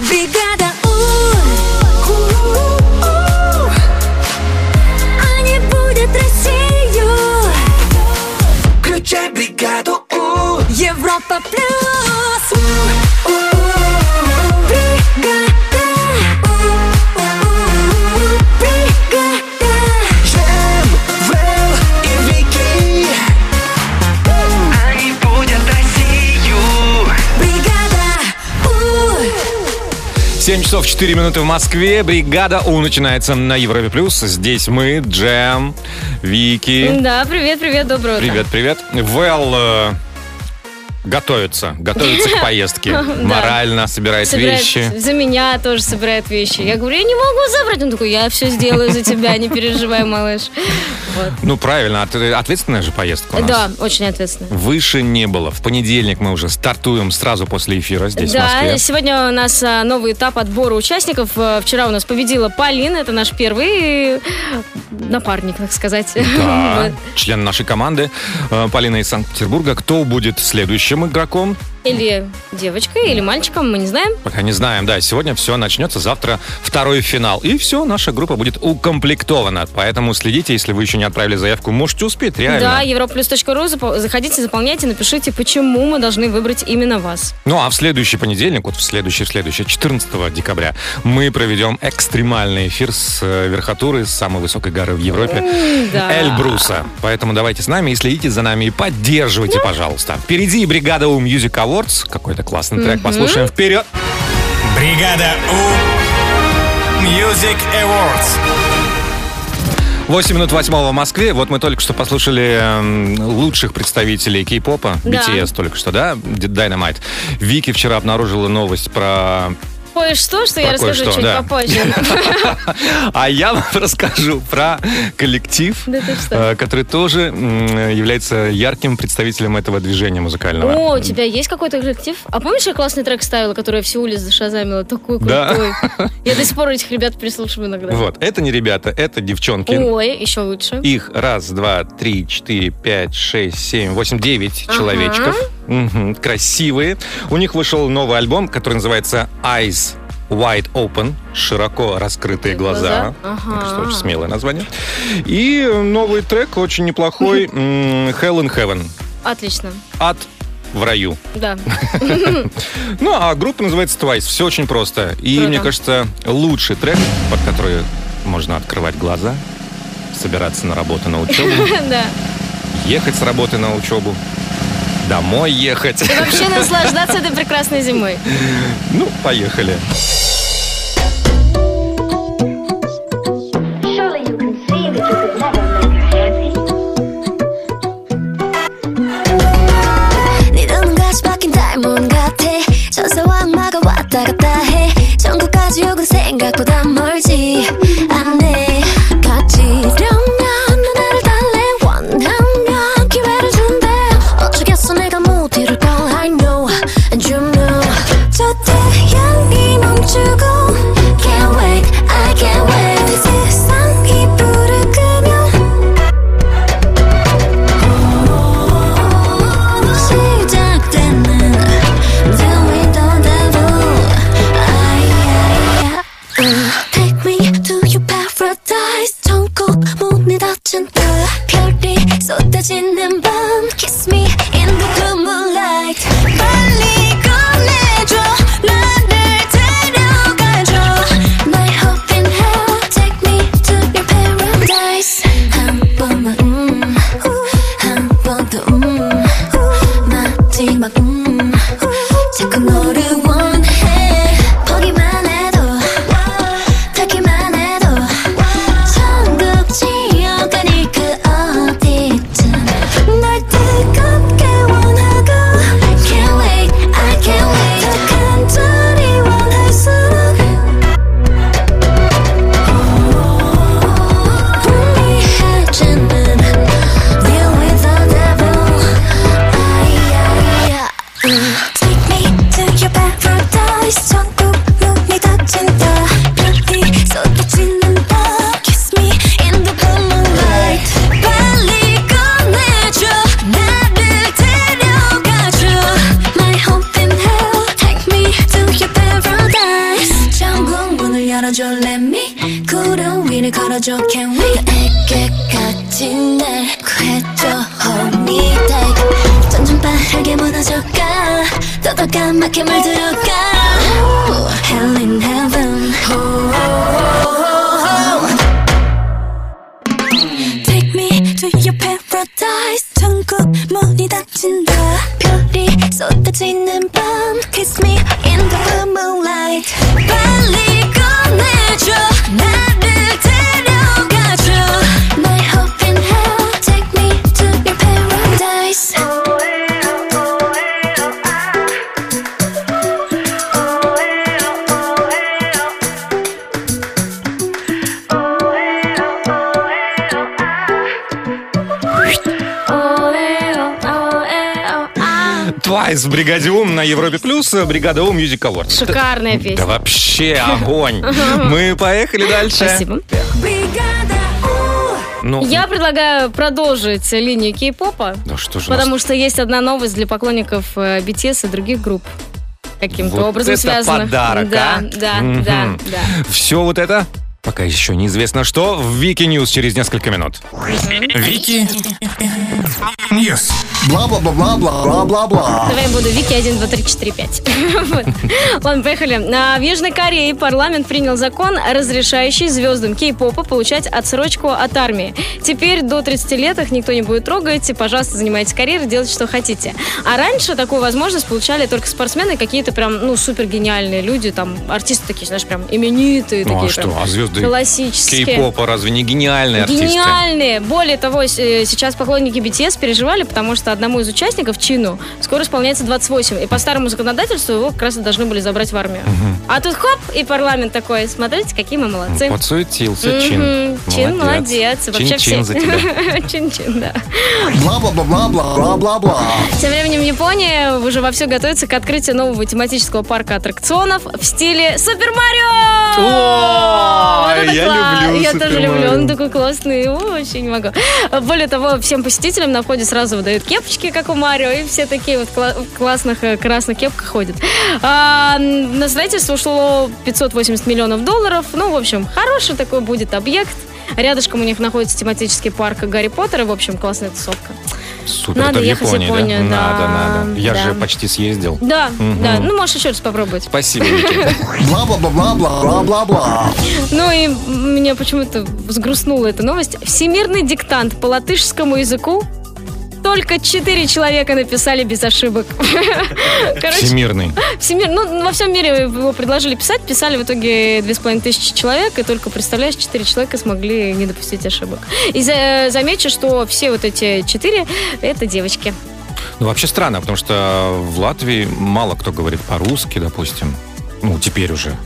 Бригада часов 4 минуты в Москве. Бригада У начинается на Европе Плюс. Здесь мы, Джем, Вики. Да, привет, привет, доброе утро. Привет, привет. Вэл э, готовится. Готовится к поездке. Морально собирает вещи. За меня тоже собирает вещи. Я говорю, я не могу забрать. Он такой, я все сделаю за тебя, не переживай, малыш. Ну, правильно. от- ответственная же поездка. Да, очень ответственно. Выше не было. В понедельник мы уже стартуем сразу после эфира здесь, да, сегодня у нас а, новый этап отбора участников. А, Вчера у нас победила Полина, это наш первый э, напарник, так сказать. Да, член нашей команды э, Полина из Санкт-Петербурга. Кто будет следующим игроком? Или девочкой, или мальчиком, мы не знаем. Пока не знаем, да. Сегодня все начнется, завтра второй финал. И все, наша группа будет укомплектована. Поэтому следите, если вы еще не отправили заявку, можете успеть, реально. Да, europlus.ru, заходите, заполняйте, напишите, почему мы должны выбрать именно вас. Ну а в следующий понедельник, вот в следующий, в следующий, 14 декабря, мы проведем экстремальный эфир с э, верхотуры, с самой высокой горы в Европе, да. Эльбруса. Поэтому давайте с нами и следите за нами и поддерживайте, пожалуйста. Впереди бригада У Music Awards. Какой-то классный трек. Послушаем вперед. Бригада У Music Awards. 8 минут 8 в Москве. Вот мы только что послушали эм, лучших представителей кей-попа. Да. BTS только что, да? Dynamite. Вики вчера обнаружила новость про... Кое-что, что я расскажу чуть попозже. А я вам расскажу про коллектив, э, который тоже является ярким представителем этого движения музыкального. О, у тебя есть какой-то коллектив? А помнишь, я классный трек ставила, который я всю улицу зашазамила? Такой крутой. Я до сих пор этих ребят прислушиваю иногда. Вот, это не ребята, это девчонки. Ой, еще лучше. Их раз, два, три, четыре, пять, шесть, семь, восемь, девять человечков. Мгм, Красивые. У них вышел новый альбом, который называется Eyes Wide Open. Широко раскрытые глаза. Глаза? Ага. очень смелое название. И новый трек очень неплохой. Hell in Heaven. Отлично. Ад в раю. Да. Ну, а группа называется Twice. Все очень просто. И, Круто. мне кажется, лучший трек, под который можно открывать глаза, собираться на работу, на учебу, Да. ехать с работы на учебу, домой ехать. И вообще наслаждаться этой прекрасной зимой. Ну, поехали. Surely you can see that you could never make her happy. 네 눈은 같이 바뀐 닮은 같아 천사와 악마가 왔다 갔다 해 전국까지 오근 생각보다 멀지 막혀 물들 Бригаде У на Европе Плюс, Бригада У Music Awards. Шикарная Да песня. вообще огонь. Мы поехали дальше. Спасибо. Бригада У Ну, Я предлагаю продолжить линию кей-попа, да что же у нас потому что есть одна новость для поклонников э, BTS и других групп. Каким-то Вот образом это связанных. подарок, да, а? да, Мгм. да, да. Все вот это пока еще неизвестно что в Вики News через несколько минут. Вики News. Бла-бла-бла-бла-бла-бла-бла. Давай я буду Вики 1, 2, 3, 4, 5. Вот. Ладно, поехали. А, В Южной Корее парламент принял закон, разрешающий звездам кей-попа получать отсрочку от армии. Теперь до 30 лет их никто не будет трогать, и, пожалуйста, занимайтесь карьерой, делайте, что хотите. А раньше такую возможность получали только спортсмены, какие-то прям, ну, супер гениальные люди, там, артисты такие, знаешь, прям именитые Ну а что, а звезды Классические. кей-попа разве не гениальные артисты? Гениальные! Более того, э, сейчас поклонники BTS переживали, потому что одному из участников, Чину, скоро исполняется 28. И по старому законодательству его как раз и должны были забрать в армию. А тут хоп, и парламент такой. Смотрите, какие мы молодцы. Подсуетился Чин. Мгм. Чин молодец. Вообще Чин-чин все- за тебя. Чин-чин, да. Бла-бла-бла-бла-бла-бла-бла. Тем временем в Японии уже вовсю готовится к открытию нового тематического парка аттракционов в стиле Супер Марио! О, Вот я класс! люблю Я тоже люблю, он такой классный, вообще не могу. Более того, всем посетителям на входе сразу выдают кепочки, как у Марио, и все такие вот кла- в классных э, красных кепках ходят. А, на строительство ушло 580 миллионов долларов. Ну, в общем, хороший такой будет объект. Рядышком у них находится тематический парк Гарри Поттера. В общем, классная тусовка. Супер, Надо это в ехать в Японии, Японию, да? да, Надо, надо. Я да. же почти съездил. Да, Мгм. да. Ну, можешь еще раз попробовать. Спасибо, Вики. Бла-бла-бла-бла-бла-бла. Ну и меня почему-то взгрустнула эта новость. Всемирный диктант по латышскому языку только четыре человека написали без ошибок. Короче, Всемирный. всемир, ну, во всем мире его предложили писать, писали в итоге две с половиной тысячи человек, и только, представляешь, четыре человека смогли не допустить ошибок. И за- замечу, что все вот эти четыре — это девочки. Ну, вообще странно, потому что в Латвии мало кто говорит по-русски, допустим. Ну, теперь уже.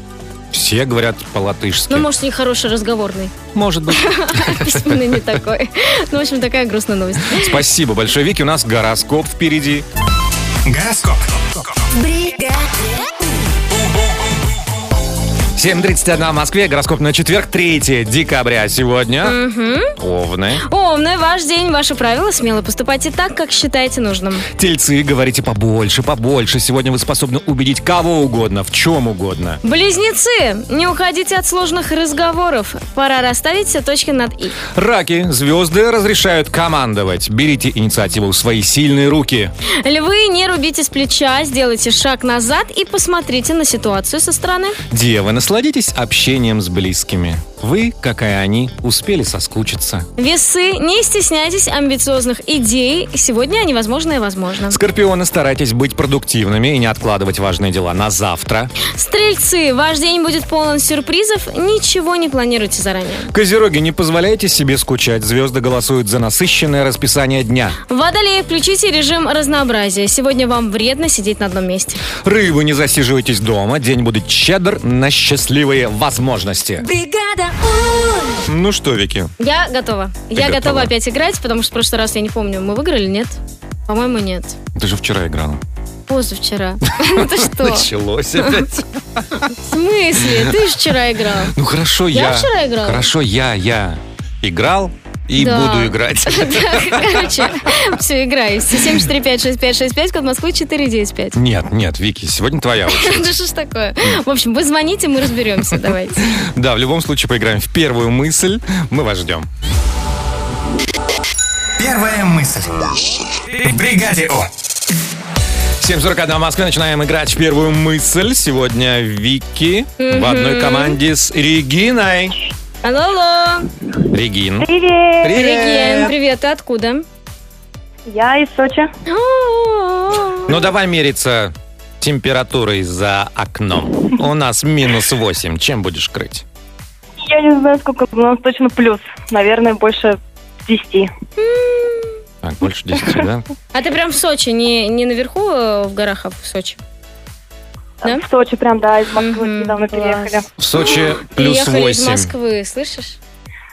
Все говорят по-латышски. Ну, может, у них хороший разговорный. Может быть. Письменный не такой. Ну, в общем, такая грустная новость. Спасибо большое, Вики. У нас гороскоп впереди. Гороскоп. 7.31 в Москве. Гороскоп на четверг, 3 декабря сегодня. Овны. Овны, ваш день, ваши правила. Смело поступайте так, как считаете нужным. Тельцы, говорите побольше, побольше. Сегодня вы способны убедить кого угодно, в чем угодно. Близнецы, не уходите от сложных разговоров. Пора расставить все точки над «и». Раки, звезды разрешают командовать. Берите инициативу в свои сильные руки. Львы, не рубите с плеча, сделайте шаг назад и посмотрите на ситуацию со стороны. Девы, насладитесь общением с близкими. Вы, как и они, успели соскучиться. Весы, не стесняйтесь амбициозных идей. Сегодня они возможно и возможно. Скорпионы, старайтесь быть продуктивными и не откладывать важные дела на завтра. Стрельцы, ваш день будет полон сюрпризов. Ничего не планируйте заранее. Козероги, не позволяйте себе скучать. Звезды голосуют за насыщенное расписание дня. Водолеи, включите режим разнообразия. Сегодня вам вредно сидеть на одном месте. Рыбы, не засиживайтесь дома. День будет щедр на счастливые возможности. У Ну что, Вики? Я готова. я готова? готова опять играть, потому что в прошлый раз я не помню, мы выиграли, нет? По-моему, нет. Ты же вчера играла. Позавчера. Ну ты что? Началось опять. В смысле? Ты же вчера играл. Ну хорошо, Я я. вчера играла? Хорошо, я, я играл, И Да. буду играть. Короче, все, играй. 7456565, код Москвы 495. Нет, нет, Вики, сегодня твоя очередь. Да что ж такое? В общем, вы звоните, мы разберемся. Давайте. Да, в любом случае поиграем в первую мысль. Мы вас ждем. Первая мысль. В бригаде У. 7.41 в Москве. Начинаем играть в первую мысль. Сегодня Вики в одной команде с Региной. Алло, Регин. Привет! Реген, привет, ты откуда? Я из Сочи. Ну, давай мериться температурой за окном. У нас минус 8. Чем будешь крыть? Я не знаю, сколько у нас точно плюс. Наверное, больше 10. Так, больше 10, да? А ты прям в Сочи, не, не наверху э, в горах, а в Сочи? Да? В Сочи прям, да, из Москвы Мгм, недавно класс. переехали. В Сочи плюс Приехали из 8. Москвы, слышишь?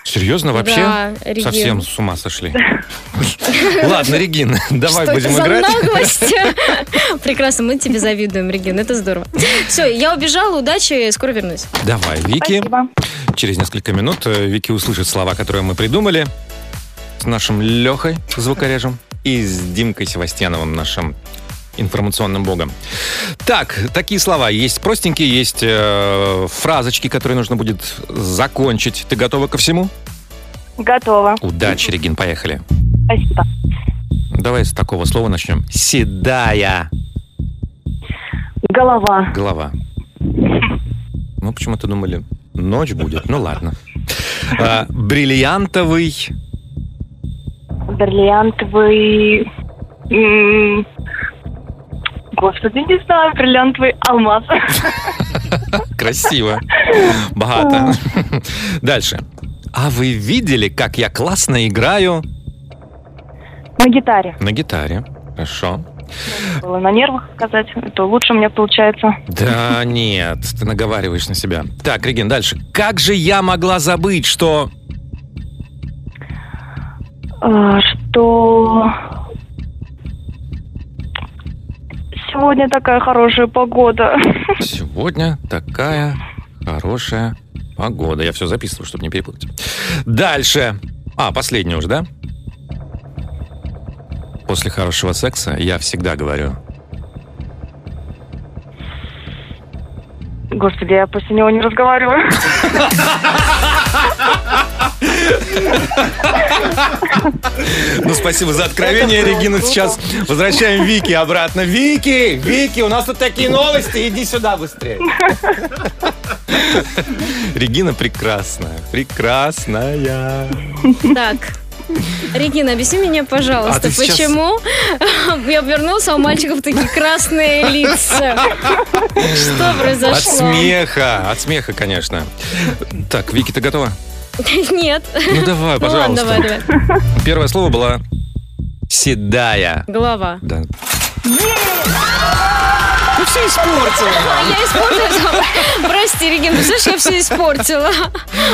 Серьезно, вообще? Да, Регин. Совсем с ума сошли. Ладно, Регин, давай Что будем это за играть. наглость? Прекрасно, мы тебе завидуем, Регин, это здорово. Все, я убежала, удачи, скоро вернусь. Давай, Вики. Спасибо. Через несколько минут э, Вики услышит слова, которые мы придумали с нашим Лехой, звукорежем, и с Димкой Севастьяновым, нашим информационным богом. Так, такие слова. Есть простенькие, есть э, фразочки, которые нужно будет закончить. Ты готова ко всему? Готово. Удачи, Регин, поехали. Спасибо. Давай с такого слова начнем. Седая Голова. голова. Ну, почему-то думали, ночь будет. Ну, ладно. А, бриллиантовый Бриллиантовый... Господи, не знаю, бриллиантовый алмаз. Красиво. Богато. Дальше. А вы видели, как я классно играю На гитаре. на гитаре? Хорошо. Было на нервах сказать, то лучше у меня получается. Да нет, ты наговариваешь на себя. Так, Регин, дальше. Как же я могла забыть, что... А, Что... Сегодня такая хорошая погода. Сегодня такая хорошая погода. Я все записываю, чтобы не перепутать. Дальше. А, последний уже, да? После хорошего секса я всегда говорю. Господи, я после него не разговариваю. Ну, спасибо за откровение, Регина. Сейчас возвращаем Вики обратно. Вики! Вики, у нас тут такие новости. Иди сюда быстрее. Регина прекрасная. Прекрасная. Так, Регина, объясни мне, А пожалуйста, сейчас- почему я обернулся, а у мальчиков такие красные лица? Что От произошло? смеха. От смеха, конечно. Так, Вики, ты готова? Нет. Ну давай, Ну ладно, пожалуйста. давай, давай. Первое слово было седая. Голова. Да. Ну все испортила. Я испортила. Прости, Регин, представляешь, я все испортила.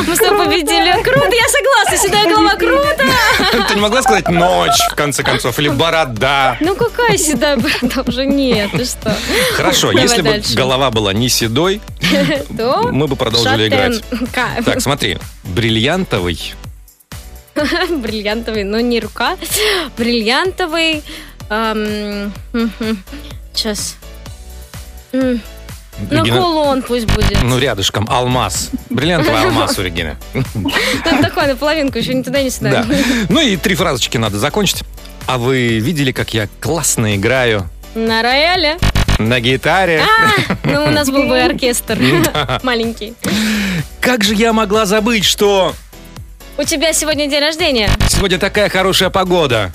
Мы с тобой победили. Круто, я согласна. Седая голова, круто. Ты не могла сказать ночь, в конце концов, или борода? Ну какая седая борода? Уже нет, ты что? Хорошо, если бы голова была не седой, То мы бы продолжили играть. Так, смотри, бриллиантовый. Бриллиантовый, но не рука. Бриллиантовый. Сейчас. М, Ну, Регина- кулон пусть будет. Ну, рядышком, алмаз. Бриллиантовый алмаз у Регины. Ну, такой, на половинку, еще не туда, не сюда. Да. Ну и три фразочки надо закончить. А вы видели, как я классно играю На рояле. на гитаре? А, ну, у нас был бы оркестр маленький. Как же я могла забыть, что У тебя сегодня день рождения. сегодня такая хорошая погода?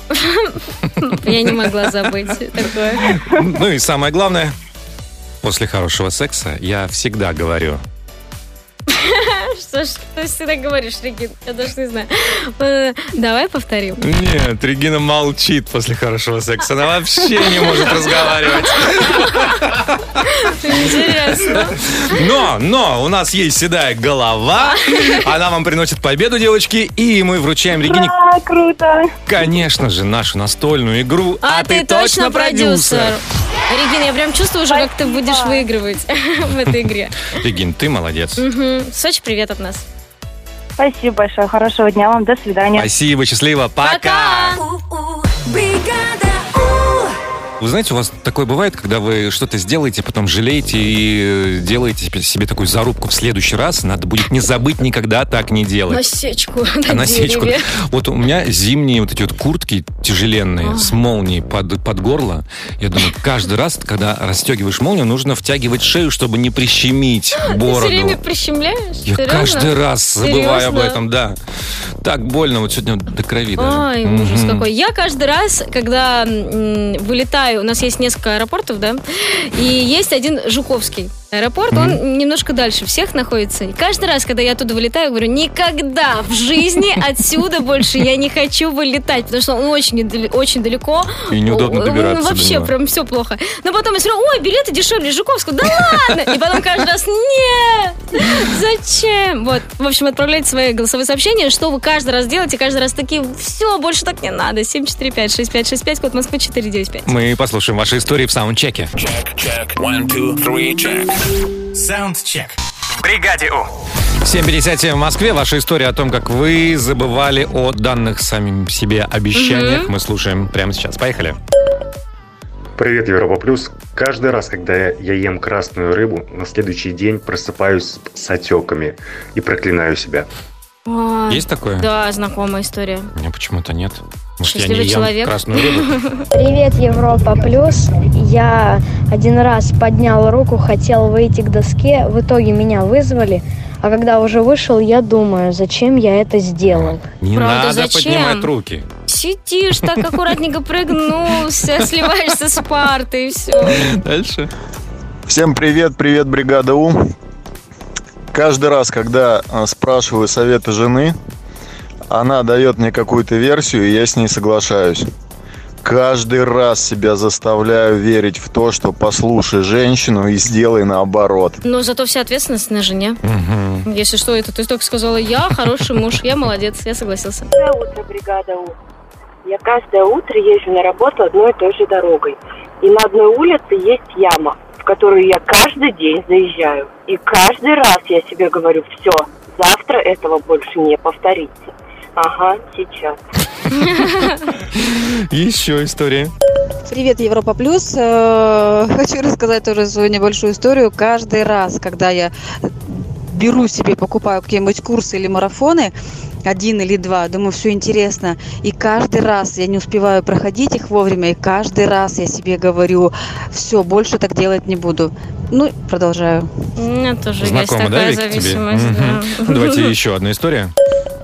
Я не могла забыть такое. Ну и самое главное, после хорошего секса я всегда говорю. Что ж ты всегда говоришь, Регин? Я даже не знаю. Э, Давай повторим. Нет, Регина молчит после хорошего секса. Она вообще не может разговаривать. Интересно. Но, но, у нас есть седая голова. Она вам приносит победу, девочки. И мы вручаем Регине, А, круто. конечно же, нашу настольную игру. А, ты, точно продюсер. Регина, я прям чувствую уже, как ты Спасибо. будешь выигрывать в этой игре. Регин, ты молодец. Мгм. Сочи, привет от нас. Спасибо большое. Хорошего дня вам. До свидания. Спасибо, счастливо, пока! Вы знаете, у вас такое бывает, когда вы что-то сделаете, потом жалеете и э, делаете себе- такую зарубку в следующий раз. Надо будет не забыть никогда так не делать. Насечку А на насечку. Вот у меня зимние вот эти вот куртки тяжеленные с молнией под, под горло. Я думаю, каждый раз, когда расстегиваешь молнию, нужно втягивать шею, чтобы не прищемить Ты все бороду. время прищемляешь? Я Серьезно? каждый раз забываю об Серьезно? этом, да. Так больно, вот сегодня до крови даже. Ой, ужас какой. Я каждый раз, когда м, вылетаю, у нас есть несколько аэропортов, да, и есть один Жуковский аэропорт, он немножко дальше всех находится. И каждый раз, когда я оттуда вылетаю, говорю, никогда в жизни отсюда больше я не хочу вылетать, потому что он очень, очень далеко. И неудобно добираться до Вообще, него. прям все плохо. Но потом я смотрю, ой, билеты дешевле Жуковского, да ладно! И потом каждый раз, нет, зачем? Вот, в общем, отправляйте свои голосовые сообщения, что вы каждый раз делаете, каждый раз такие, все, больше так не надо. 745-6565, код Москвы 495. Мы послушаем ваши истории в саундчеке. Саундчек. Бригаде У. 7.57 в Москве. Ваша история о том, как вы забывали о данных самим себе обещаниях. Мы слушаем прямо сейчас. Поехали. Привет, Европа Плюс. Каждый раз, когда я, я ем красную рыбу, на следующий день просыпаюсь с отеками и проклинаю себя. Ой, Есть такое? Да, знакомая история. У меня почему-то нет. Может, я не Счастливый ем человек. красную рыбу? Привет, Европа Плюс. Я один раз поднял руку, хотел выйти к доске. В итоге меня вызвали. А когда уже вышел, я думаю, зачем я это сделал. Не Правда, надо зачем? поднимать руки. Сидишь так аккуратненько прыгнулся, сливаешься с парты и все. Дальше. Всем привет, привет, бригада У. Каждый раз, когда а, спрашиваю советы жены, она дает мне какую-то версию, и я с ней соглашаюсь. Каждый раз себя заставляю верить в то, что послушай женщину и сделай наоборот. Но зато вся ответственность на жене. Если что, это ты только сказала, я хороший муж, я молодец, я согласился. Доброе утро, бригада У. Я каждое утро езжу на работу одной и той же дорогой. И на одной улице есть яма, которую я каждый день заезжаю. И каждый раз я себе говорю, все, завтра этого больше не повторится. Ага, сейчас. Еще история. Привет, Европа Плюс. Э, Хочу рассказать тоже свою небольшую историю. Каждый раз, когда я беру себе, покупаю какие-нибудь курсы или марафоны, один или два, думаю, все интересно. И каждый раз я не успеваю проходить их вовремя, и каждый раз я себе говорю, все, больше так делать не буду. Ну, продолжаю. У меня тоже есть Знакомо, да, такая Вик, зависимость. Да. Давайте еще одна история.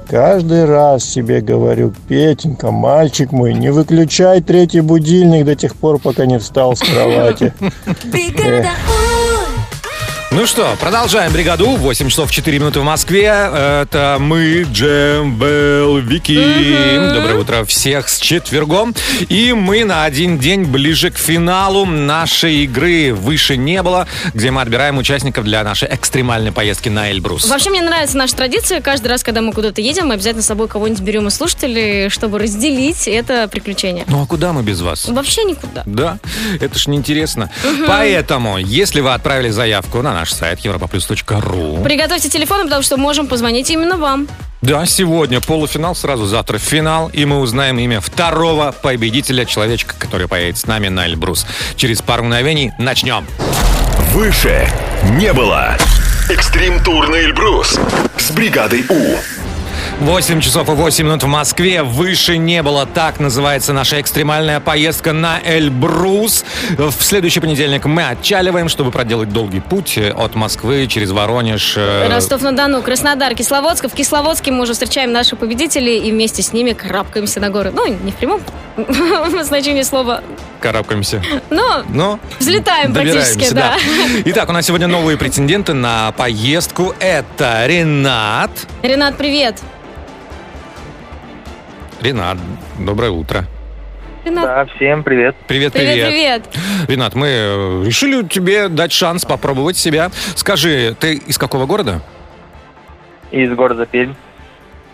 Каждый раз себе говорю, Петенька, мальчик мой, не выключай третий будильник до тех пор, пока не встал с кровати. Эх. Ну что, продолжаем бригаду. 8 часов 4 минуты в Москве. Это мы, Джем, Белл, Вики. Доброе утро всех с четвергом. И мы на один день ближе к финалу нашей игры «Выше не было», где мы отбираем участников для нашей экстремальной поездки на Эльбрус. Вообще, мне нравится наша традиция. Каждый раз, когда мы куда-то едем, мы обязательно с собой кого-нибудь берем из слушателей, чтобы разделить это приключение. Ну а куда мы без вас? Вообще никуда. Да, это ж неинтересно. Поэтому, если вы отправили заявку на наш сайт europaplus.ru Приготовьте телефоны, потому что можем позвонить именно вам. Да, сегодня полуфинал, сразу завтра финал, и мы узнаем имя второго победителя, человечка, который поедет с нами на Эльбрус. Через пару мгновений начнем. Выше не было. Экстрим тур на Эльбрус с бригадой У. 8 часов и 8 минут в Москве. Выше не было. Так называется наша экстремальная поездка на Эльбрус. В следующий понедельник мы отчаливаем, чтобы проделать долгий путь от Москвы через Воронеж. э, Ростов-на-Дону, Краснодар, Кисловодск. В Кисловодске мы уже встречаем наших победителей и вместе с ними карабкаемся на горы. Ну, не в прямом значении слова, Карабкаемся. но Но взлетаем практически, добираемся, да. Итак, у нас сегодня новые претенденты на поездку. Это Ренат. Ренат, привет. Ренат, доброе утро. Ренат, Да, всем привет. Привет, привет. привет, привет. Ренат, мы э, решили тебе дать шанс попробовать себя. Скажи, ты из какого города? Из города Пермь.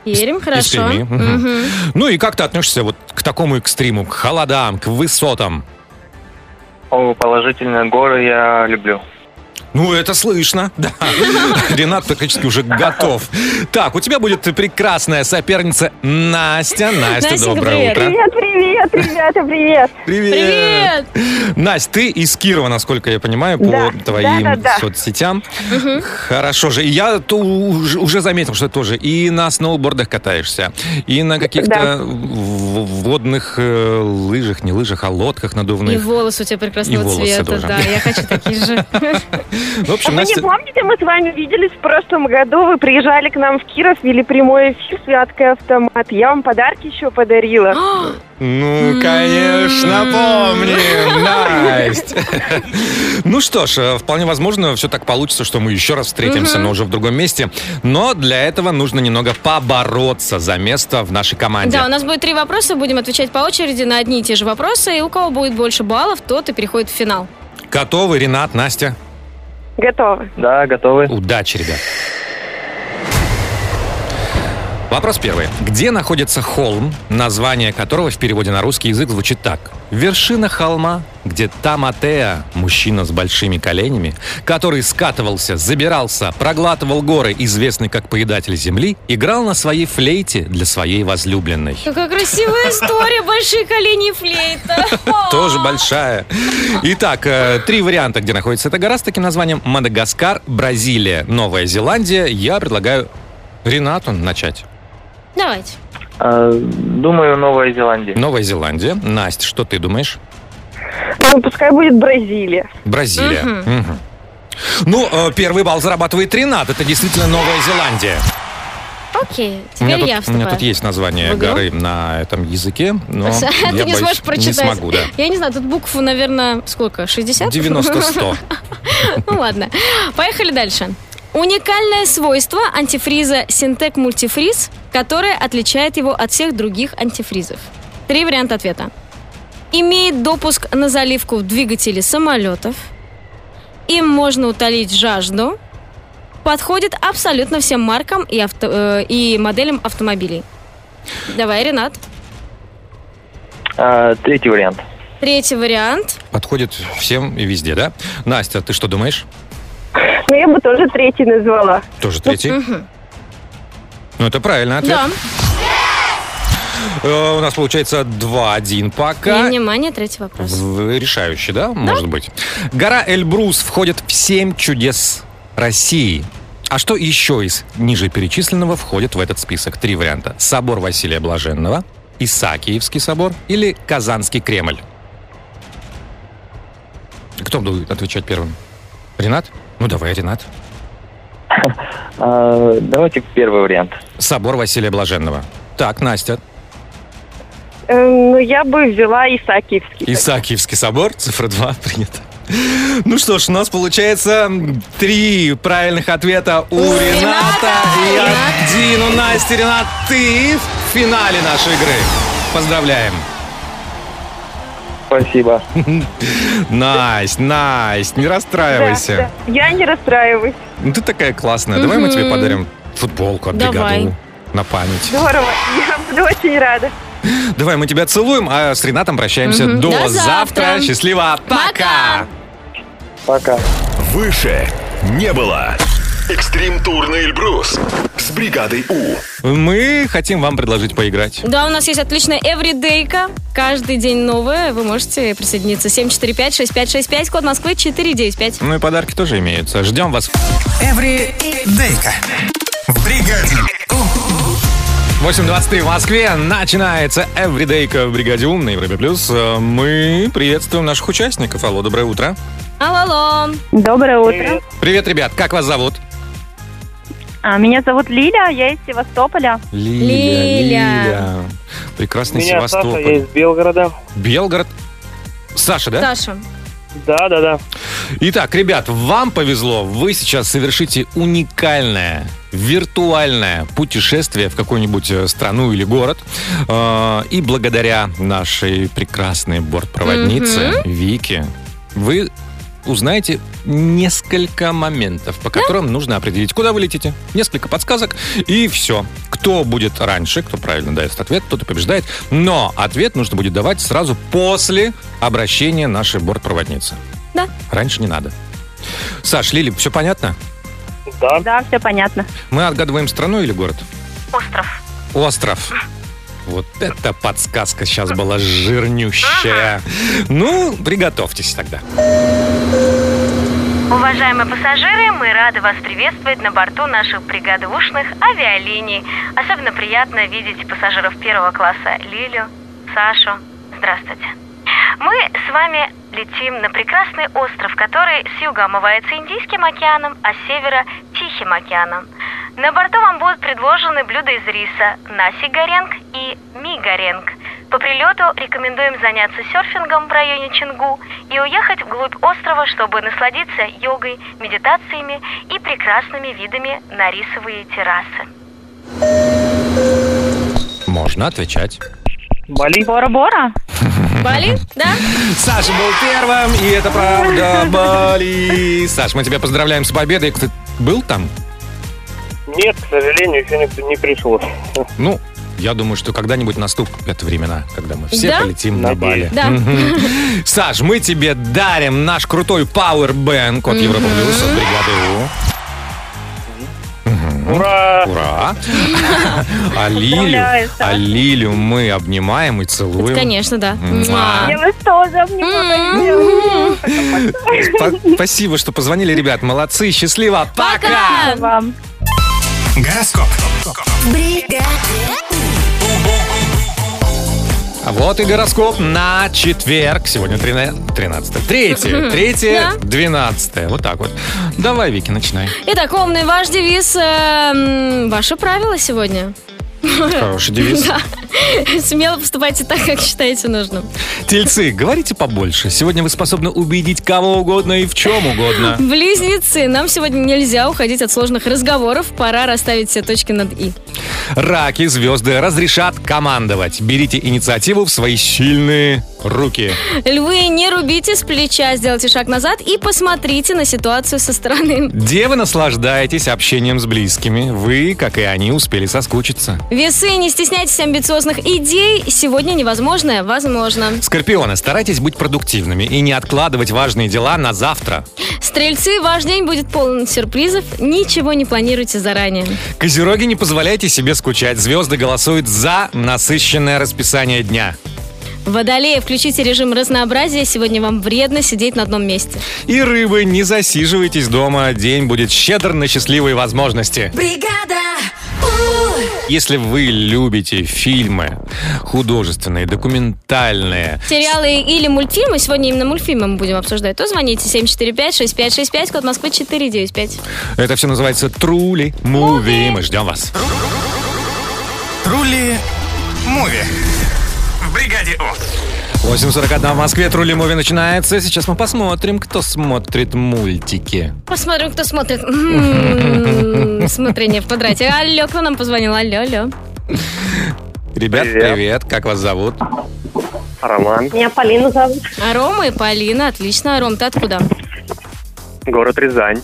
Пермь, хорошо. Перми, мгм. Мгм. Ну и как ты относишься вот к такому экстриму, к холодам, к высотам? О, положительные горы я люблю. Ну, это слышно, да. Ренат практически уже готов. Так, у тебя будет прекрасная соперница Настя. Настя, Настенька, доброе привет. утро. Привет, привет, ребята, привет. Привет. Настя, ты из Кирова, насколько я понимаю, по Да, твоим да, да, да. соцсетям. Хорошо же. И я уже заметил, что ты тоже и на сноубордах катаешься, и на каких-то Да. водных э, лыжах, не лыжах, а лодках И надувных. волосы у тебя И прекрасного волосы цвета. тоже. Да, я хочу такие же. В общем, А вы не Настя... помните, мы с вами виделись в прошлом году, вы приезжали к нам в Киров, вели прямой эфир «Святкой автомат». Я вам подарки еще подарила. Ну, конечно, помним, Настя. Ну что ж, э, вполне возможно, все так получится, что мы еще раз встретимся, но уже в другом месте. Но для этого нужно немного побороться за место в нашей команде. Да, у нас будет три вопроса, будем отвечать по очереди на одни и те же вопросы, и у кого будет больше баллов, тот и переходит в финал. Готовы, Ренат, Настя? Готовы. Да, готовы. Удачи, ребят. Вопрос первый. Где находится холм, название которого в переводе на русский язык звучит так? Вершина холма, где Таматеа, мужчина с большими коленями, который скатывался, забирался, проглатывал горы, известный как поедатель земли, играл на своей флейте для своей возлюбленной. Какая красивая история, большие колени и флейта. Тоже большая. Итак, э, три варианта, где находится эта гора с таким названием. Мадагаскар, Бразилия, Новая Зеландия. Я предлагаю Ренату начать. Давайте. А, думаю, Новая Зеландия. Новая Зеландия. Настя, что ты думаешь? Ну, пускай будет Бразилия. Бразилия. Мгм. Мгм. Ну, э, первый балл зарабатывает Ренат. Это действительно Новая Зеландия. Окей, У меня, теперь я тут, у меня вступаю. тут есть название горы на этом языке, но Ты я не боюсь, сможешь прочитать. Не смогу, да. Я не знаю, тут букв, наверное, сколько? 60? 90-100. Ну ладно. Поехали дальше. Уникальное свойство антифриза Синтек Мультифриз, которое отличает его от всех других антифризов. Три варианта ответа. Имеет допуск на заливку в двигатели самолетов. Им можно утолить жажду. Подходит абсолютно всем маркам и, авто- э, и моделям автомобилей. Давай, Ренат. А, третий вариант. Третий вариант. Подходит всем и везде, да? Настя, ты что думаешь? Ну, я бы тоже третий назвала. Тоже третий? Ну, это правильный ответ. Да. Э, У нас получается 2-1 пока. И, внимание, третий вопрос. В- Решающий, да? Может быть. Гора Эльбрус входит в семь чудес России. А что еще из ниже перечисленного входит в этот список? Три варианта. Собор Василия Блаженного, Исаакиевский собор или Казанский Кремль? Кто будет отвечать первым? Ренат? Ну давай, Ренат. А, давайте первый вариант. Собор Василия Блаженного. Так, Настя. Эм, ну, я бы взяла Исаакиевский. Исаакиевский собор, цифра 2, принято. Ну что ж, у нас получается три правильных ответа у Рената и один у Насти. Ренат, ты в финале нашей игры. Поздравляем. Спасибо. Настя, Настя, не расстраивайся. Я не расстраиваюсь. Ну ты такая классная. Давай мы тебе подарим футболку от Давай. бригаду на память. Здорово. Я буду очень рада. Давай мы тебя целуем, а с Ренатом прощаемся до, До завтра. завтра. Счастливо. Пока. Пока. Выше не было. Экстрим тур на Эльбрус с бригадой У. Мы хотим вам предложить поиграть. Да, у нас есть отличная эвридейка. Каждый день новое. Вы можете присоединиться. 745-6565, код Москвы 495. Ну и подарки тоже имеются. Ждем вас. Эвридейка. В бригаде. 8.23 в Москве. Начинается Everydayка в бригаде Ум на Европе Плюс. Э, Мы приветствуем наших участников. Алло, доброе утро. Алло. Доброе утро. Привет, ребят. Как вас зовут? А, меня зовут Лиля, я из Севастополя. Лиля. Лиля. Прекрасный Меня Севастополь. Саша, я из Белгорода. Белгород. Саша, да? Саша. Да, да, да. Итак, ребят, вам повезло. Вы сейчас совершите уникальное виртуальное путешествие в какую-нибудь э, страну или город. Э, И благодаря нашей прекрасной бортпроводнице Мгм. Вике вы узнаете несколько моментов, по которым нужно определить, куда вы летите. Несколько подсказок, и все. Кто будет раньше, кто правильно дает ответ, тот и побеждает. Но ответ нужно будет давать сразу после обращения нашей бортпроводницы. Да. Раньше не надо. Саш, Лили, все понятно? Да. Да, все понятно. Мы отгадываем страну или город? Остров. Остров. Вот эта подсказка сейчас была жирнющая. Ну, приготовьтесь тогда. Уважаемые пассажиры, мы рады вас приветствовать на борту наших бригадушных авиалиний. Особенно приятно видеть пассажиров первого класса Лилю, Сашу. Здравствуйте. Мы с вами летим на прекрасный остров, который с юга омывается Индийским океаном, а с севера – Тихим океаном. На борту вам будут предложены блюда из риса наси горенг и ми горенг. По прилету рекомендуем заняться серфингом в районе Чингу и уехать вглубь острова, чтобы насладиться йогой, медитациями и прекрасными видами на рисовые террасы. Можно отвечать. Бали. Бора-бора. Бали, да? Саша был первым, и это правда Бали. Саш, мы тебя поздравляем с победой. Ты был там? Нет, к сожалению, еще никто не пришел. Ну, я думаю, что когда-нибудь наступят времена, когда мы все Да? полетим на Бали. Надеюсь. Да. Мгм. Саш, мы тебе дарим наш крутой Powerbank от Европа Плюс, от бригады У. Ура! Ура! А Лилю, Поздравляю, Саш. а Лилю мы обнимаем и целуем. Конечно, да. Муа. Я вас тоже обнимаю. Спа- Спасибо, что позвонили, ребят. Молодцы, счастливо. Пока! Вам. Гороскоп. А вот и гороскоп на четверг. Сегодня 13. Третье. Мгм. Третье, Да. 12. Вот так вот. Давай, Вики, начинай. Итак, умный ваш девиз. эм, Ваши правила сегодня. Хороший девиз. Да. Смело поступайте так, как считаете нужным. Тельцы, говорите побольше. Сегодня вы способны убедить кого угодно и в чем угодно. Близнецы, нам сегодня нельзя уходить от сложных разговоров. Пора расставить все точки над «и». Раки, звезды разрешат командовать. Берите инициативу в свои сильные руки. Львы, не рубите с плеча, сделайте шаг назад и посмотрите на ситуацию со стороны. Девы, наслаждайтесь общением с близкими. Вы, как и они, успели соскучиться. Весы, не стесняйтесь амбициозных идей. Сегодня невозможное возможно. Скорпионы, старайтесь быть продуктивными и не откладывать важные дела на завтра. Стрельцы, ваш день будет полон сюрпризов. Ничего не планируйте заранее. Козероги, не позволяйте себе скучать. Звезды голосуют за насыщенное расписание дня. Водолеи, включите режим разнообразия. Сегодня вам вредно сидеть на одном месте. И рыбы, не засиживайтесь дома. День будет щедр на счастливые возможности. Бригада Если вы любите фильмы художественные, документальные, Сериалы или мультфильмы, сегодня именно мультфильмы мы будем обсуждать, то звоните 745-6565, код Москвы 495. это все называется Трули Муви. Мы ждем вас. Трули Муви. В бригаде У. 8.41 в Москве. Трули Муви начинается. Сейчас мы посмотрим, кто смотрит мультики. Посмотрим, кто смотрит. М, Смотрение в квадрате. Алло, кто нам позвонил? Алло, алло. Ребят, привет. Как вас зовут? Роман. Меня Полина зовут. А Рома и Полина, отлично. Ром, ты откуда? Город Рязань.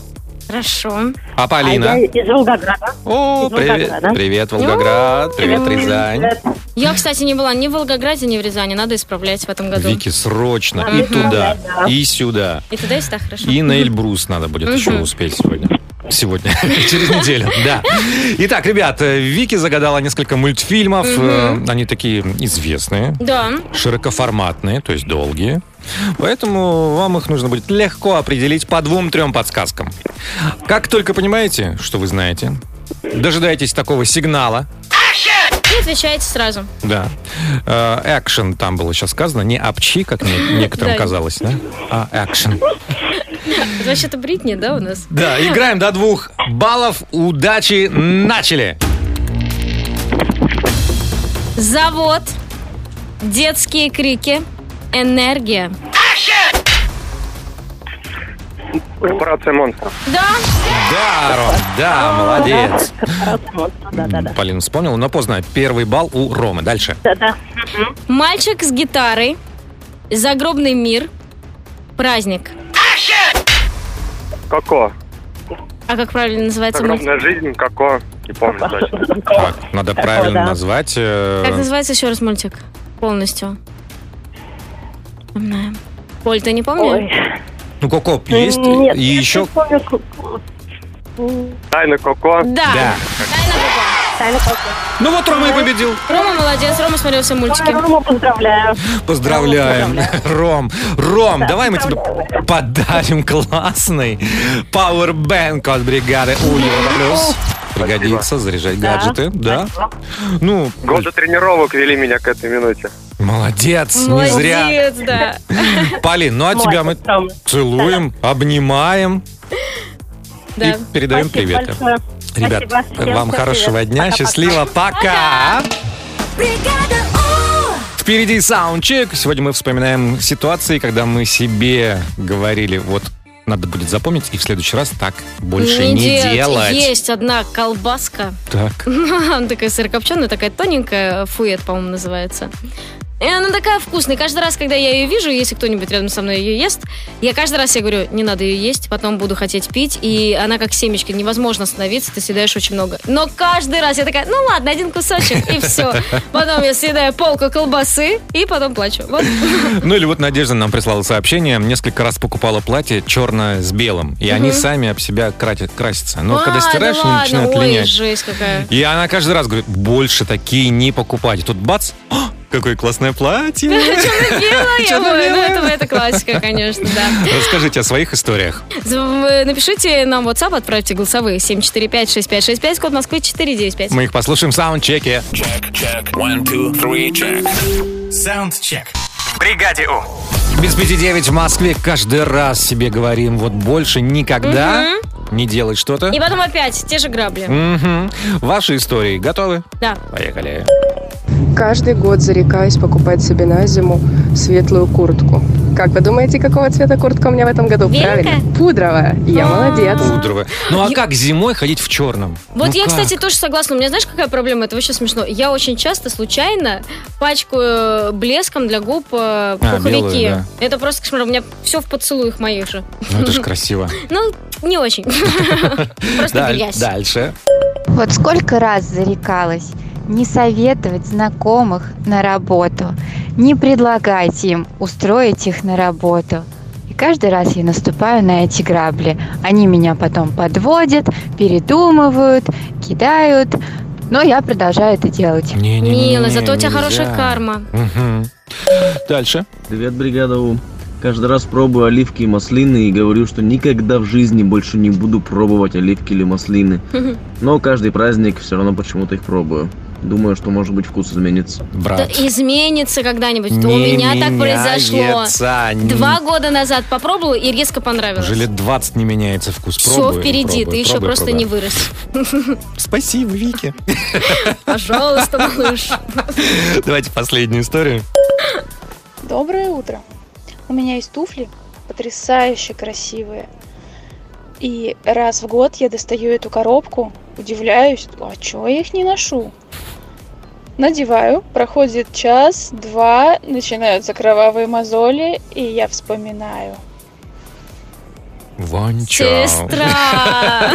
Хорошо. А Полина? А я из Волгограда. О, Из привет, Волгограда. привет, Волгоград, привет, привет. Рязань. Я, кстати, не была ни в Волгограде, ни в Рязани. Надо исправлять в этом году. Вики, срочно и Мгм. туда, Да. и сюда. И туда, и сюда, хорошо. И на Эльбрус надо будет еще Мгм. успеть сегодня. Сегодня, через неделю, да. Итак, ребят, э, Вики загадала несколько мультфильмов. Э, Они такие известные, Да. широкоформатные, то есть долгие. Поэтому вам их нужно будет легко определить по двум-трем подсказкам. Как только понимаете, что вы знаете, дожидаетесь такого сигнала, И отвечаете сразу. да. Экшен там было сейчас сказано, не апчи, как некоторым казалось, да? А экшен. Это вообще-то Бритни, да, у нас? Да, играем до двух баллов. Удачи, начали! Завод. Детские крики. Энергия. Корпорация монстров. Да? Да, Ром, да, молодец. Да, да, да. Полина вспомнила, но поздно. Первый балл у Ромы. Дальше. Да, да. Мальчик с гитарой. Загробный мир. Праздник. Коко. А как правильно называется мультик? Огромная жизнь, Коко. Не помню точно. Так, надо правильно да. назвать. э, Как называется еще раз мультик? Полностью. Не знаю. Поль, ты не помнишь? Ой. Ну, Коко есть? Нет, И я еще... помню, ку- м, Тайна Коко. Да. Да. Тайна Коко. Ну вот Рома и победил. Рома молодец, Рома смотрел все мультики. Рома, поздравляю. Поздравляем, Ром. Ром, давай мы тебе подарим классный Powerbank от бригады У Европа Плюс. Пригодится заряжать гаджеты, да. Ну, Годы тренировок вели меня к этой минуте. молодец, не зря. Молодец, да. Полин, ну а тебя мы целуем, обнимаем Да. и передаем Спасибо приветы. Ребят, Спасибо. Всем вам привет. хорошего дня, Пока-пока. счастливо, пока! Впереди саундчек. Сегодня мы вспоминаем ситуации, когда мы себе говорили, вот надо будет запомнить и в следующий раз так больше не, делать. Есть одна колбаска. Так. Она такая сырокопченая, такая тоненькая, фует, по-моему, называется. И она такая вкусная. Каждый раз, когда я ее вижу, если кто-нибудь рядом со мной ее ест, я каждый раз я говорю, не надо ее есть, потом буду хотеть пить. И она как семечки, невозможно остановиться, ты съедаешь очень много. Но каждый раз я такая, ну ладно, один кусочек, и все. Потом я съедаю полку колбасы, и потом плачу. Вот. Ну или вот Надежда нам прислала сообщение. Несколько раз покупала платье черное с белым. И они Мгм. сами об себя кратят, красятся. Но А, когда стираешь, да они ладно, начинают ой, линять. жесть какая. И она каждый раз говорит, больше такие не покупать. И тут бац, «О, какое классное платье. Черно-белое, ну это, это классика, конечно, да. Расскажите о своих историях. Напишите нам в WhatsApp, отправьте голосовые 745-6565, код Москвы 495. Мы их послушаем в саундчеке. One, two, three, check. Саундчек. Бригаде У. Без пяти девять в Москве каждый раз себе говорим, вот больше никогда не делать что-то. И потом опять те же грабли. Ваши истории готовы? Да. Поехали. Каждый год зарекаюсь покупать себе на зиму светлую куртку. Как вы думаете, какого цвета куртка у меня в этом году? Беленькая? Правильно, пудровая. Я молодец. Пудровая. Ну а как зимой ходить в черном? Вот Ну я, как? кстати, тоже согласна. У меня, знаешь, какая проблема? Это вообще смешно. Я очень часто случайно пачкаю блеском для губ э, А, пуховики. белую, да. Это просто кошмар. У меня все в поцелуях моих же. Ну это же красиво. Ну, не очень. Просто грязь. Дальше. Вот сколько раз зарекалась не советовать знакомых на работу, не предлагать им устроить их на работу. И каждый раз я наступаю на эти грабли. Они меня потом подводят, передумывают, кидают, но я продолжаю это делать. Мила, зато у тебя хорошая карма. Мгм. Дальше. Привет, бригада У. Каждый раз пробую оливки и маслины и говорю, что никогда в жизни больше не буду пробовать оливки или маслины. Но каждый праздник все равно почему-то их пробую. Думаю, что может быть вкус изменится. Да изменится когда-нибудь. У меня так произошло. Два года назад попробовала и резко понравилось. Уже лет 20 не меняется вкус. Все Пробуй, впереди, пробуй, ты еще пробуй, просто пробуй. не вырос. Спасибо, Вики. Пожалуйста, малыш. Давайте последнюю историю. Доброе утро. У меня есть туфли, потрясающе красивые. И раз в год я достаю эту коробку, удивляюсь, а чего я их не ношу? Надеваю, проходит час, два, начинаются кровавые мозоли, и я вспоминаю. Вончо. Сестра.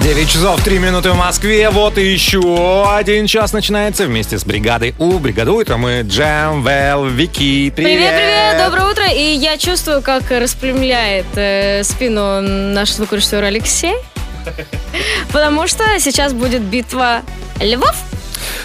9 часов 3 минуты в Москве. Вот и еще один час начинается вместе с бригадой У. Бригаду это мы Джем, Вэл, Вики. Привет. Привет, привет, доброе утро. И я чувствую, как распрямляет э, спину наш звукорежиссер Алексей. Потому что сейчас будет битва львов.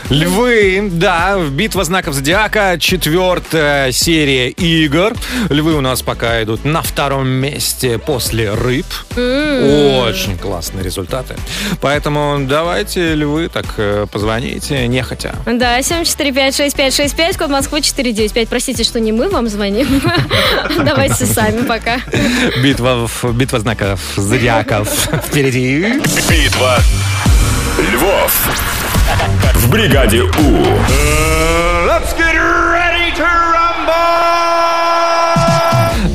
Львы, да, битва знаков зодиака, четвертая серия игр. Львы у нас пока идут на втором месте после рыб. Очень классные результаты. Поэтому давайте, львы, так э, позвоните, нехотя. Да, 745-6565, код Москвы 495. Простите, что не мы вам звоним. Давайте сами пока. Битва, в- битва знаков зодиаков впереди. Битва. В бригаде У. Let's get ready to rumble!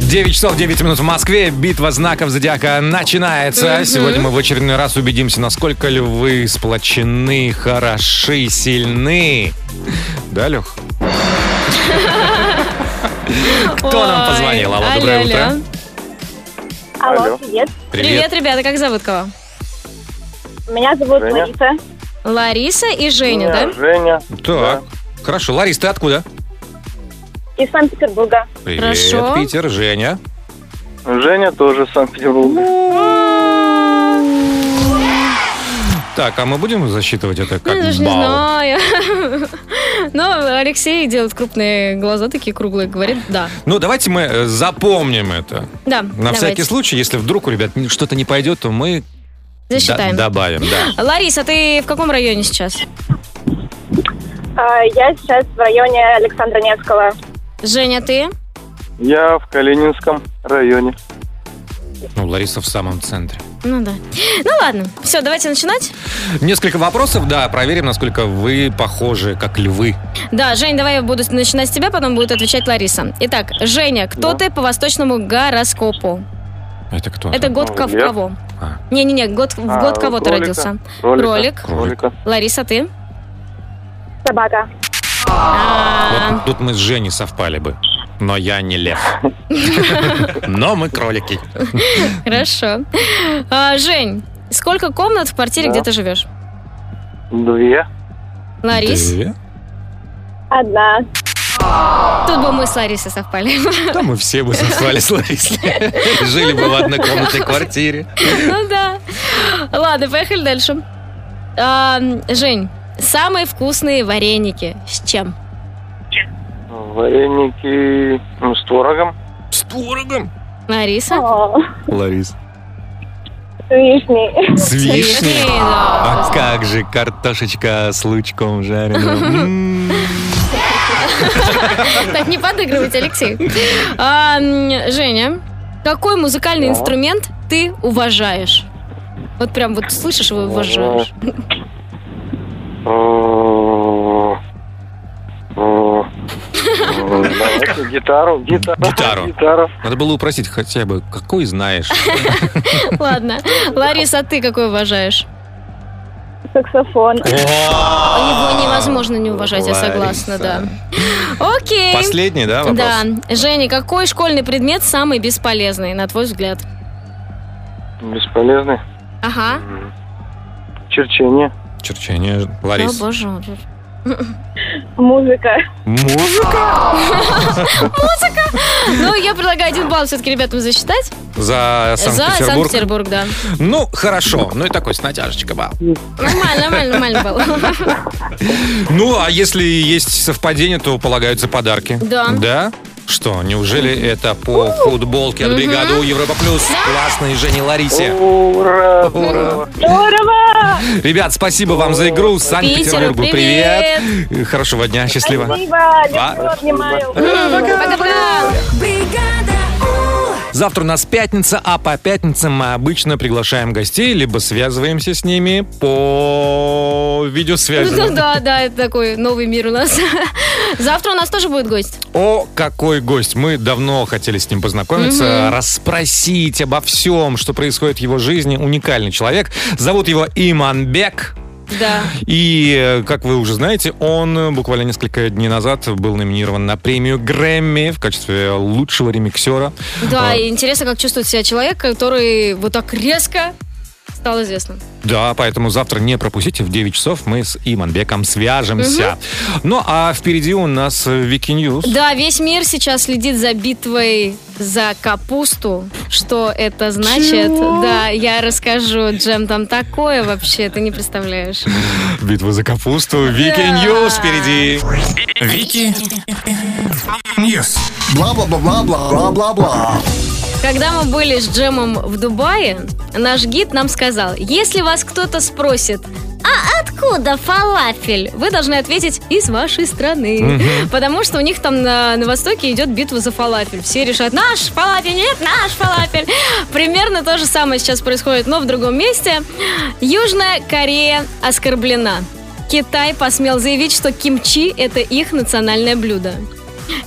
9 часов 9 минут в Москве. Битва знаков зодиака начинается. Мгм. Сегодня мы в очередной раз убедимся, насколько львы сплочены, хороши, сильны. Да, Лех? Кто нам позвонил? Алло, доброе утро. Алло, привет. Привет, ребята, как зовут кого? Меня зовут. Лариса. Лариса и Женя, да? Женя. Так, хорошо. Ларис, ты откуда? Из Санкт-Петербурга. Привет, Хорошо. Питер. Женя. Женя тоже из Санкт-Петербурга. Так, а мы будем засчитывать это как Я даже не балл? знаю. Но Алексей делает крупные глаза, такие круглые, говорит да. Ну, давайте мы э, запомним это. Да, На давайте. всякий случай, если вдруг у ребят что-то не пойдет, то мы Засчитаем. до- добавим, да. Лариса, ты в каком районе сейчас? А, Я сейчас в районе Александра Невского. Женя, ты? Я в Калининском районе. Ну, Лариса в самом центре. Ну да. Ну ладно, все, давайте начинать. Несколько вопросов, да, проверим, насколько вы похожи, как львы. Да, Жень, давай я буду начинать с тебя, потом будет отвечать Лариса. Итак, Женя, кто ты по восточному гороскопу? Это кто? Это год ко- в Кого? Не-не-не, год, в А, год кого ты кролика. родился? Кролика. Кролик. Кролика. Лариса, ты? Собака. Вот тут мы с Женей совпали бы. Но я не лев. Но мы кролики. Хорошо. А, Жень, сколько комнат в квартире, Да. где ты живешь? Две. Ларис? Две? Одна. Тут бы мы с Ларисой совпали. Да, мы все бы совпали с Ларисой. Жили бы в однокомнатной квартире. Ну да. Ладно, поехали дальше. А, Жень, самые вкусные вареники с чем? Вареники ну, с творогом. С творогом? Лариса? Ларис. С вишней. С вишней? А как же картошечка с лучком жареным. Так, не подыгрывайте, Алексей. А, Женя, какой музыкальный инструмент ты уважаешь? Вот прям вот слышишь его уважаешь. Давайте. Гитару. Гитару. Гитару. Надо было упросить хотя бы, какой знаешь. Ладно. Лариса, а ты какой уважаешь? Саксофон. Его невозможно не уважать, я согласна, да. Окей. Последний, да, вопрос? Да. Женя, какой школьный предмет самый бесполезный, на твой взгляд? Бесполезный. Ага. Черчение. Черчение. О, Ларис. боже. Музыка. Музыка? Музыка! Ну, я предлагаю один балл все-таки ребятам засчитать. За За Санкт-Петербург? Санкт-Петербург, да. Ну, хорошо. Ну и такой с натяжечкой балл. Нормально, нормально, нормально было. Ну, а если есть совпадение, то полагаются подарки. Да. Да? Что, неужели это по футболке от бригады У Европа Плюс? Классной Жене Ларисе. Ура! Ура! Здорово! Ребят, спасибо вам за игру. Санкт-Петербургу Питеру привет. Хорошего дня, счастливо. Спасибо. Люблю, обнимаю. Пока-пока. Завтра у нас пятница, а по пятницам мы обычно приглашаем гостей, либо связываемся с ними по видеосвязи. Ну да, да, это такой новый мир у нас. Завтра у нас тоже будет гость. О, какой гость! Мы давно хотели с ним познакомиться, Мгм. расспросить обо всем, что происходит в его жизни. Уникальный человек. Зовут его Иманбек. Да. И, э, как вы уже знаете, он буквально несколько дней назад был номинирован на премию Грэмми в качестве лучшего ремиксера. Да, А, и интересно, как чувствует себя человек, который вот так резко стал известным. Да, поэтому завтра не пропустите, в 9 часов мы с Иманбеком свяжемся. Ну, а впереди у нас Вики News. Да, весь мир сейчас следит за битвой за капусту. Что это значит? Чего? Да, я расскажу. Джем, там такое вообще, ты не представляешь. Битва за капусту. Вики Да. News впереди. Вики News. Бла-бла-бла-бла-бла-бла-бла. Когда мы были с Джемом в Дубае, наш гид нам сказал, если вас кто-то спросит, а откуда фалафель? Вы должны ответить из вашей страны. Мгм. Потому что у них там на, на Востоке идет битва за фалафель. Все решают, наш фалафель, нет, наш фалафель. Примерно то же самое сейчас происходит, но в другом месте. Южная Корея оскорблена. Китай посмел заявить, что кимчи – это их национальное блюдо.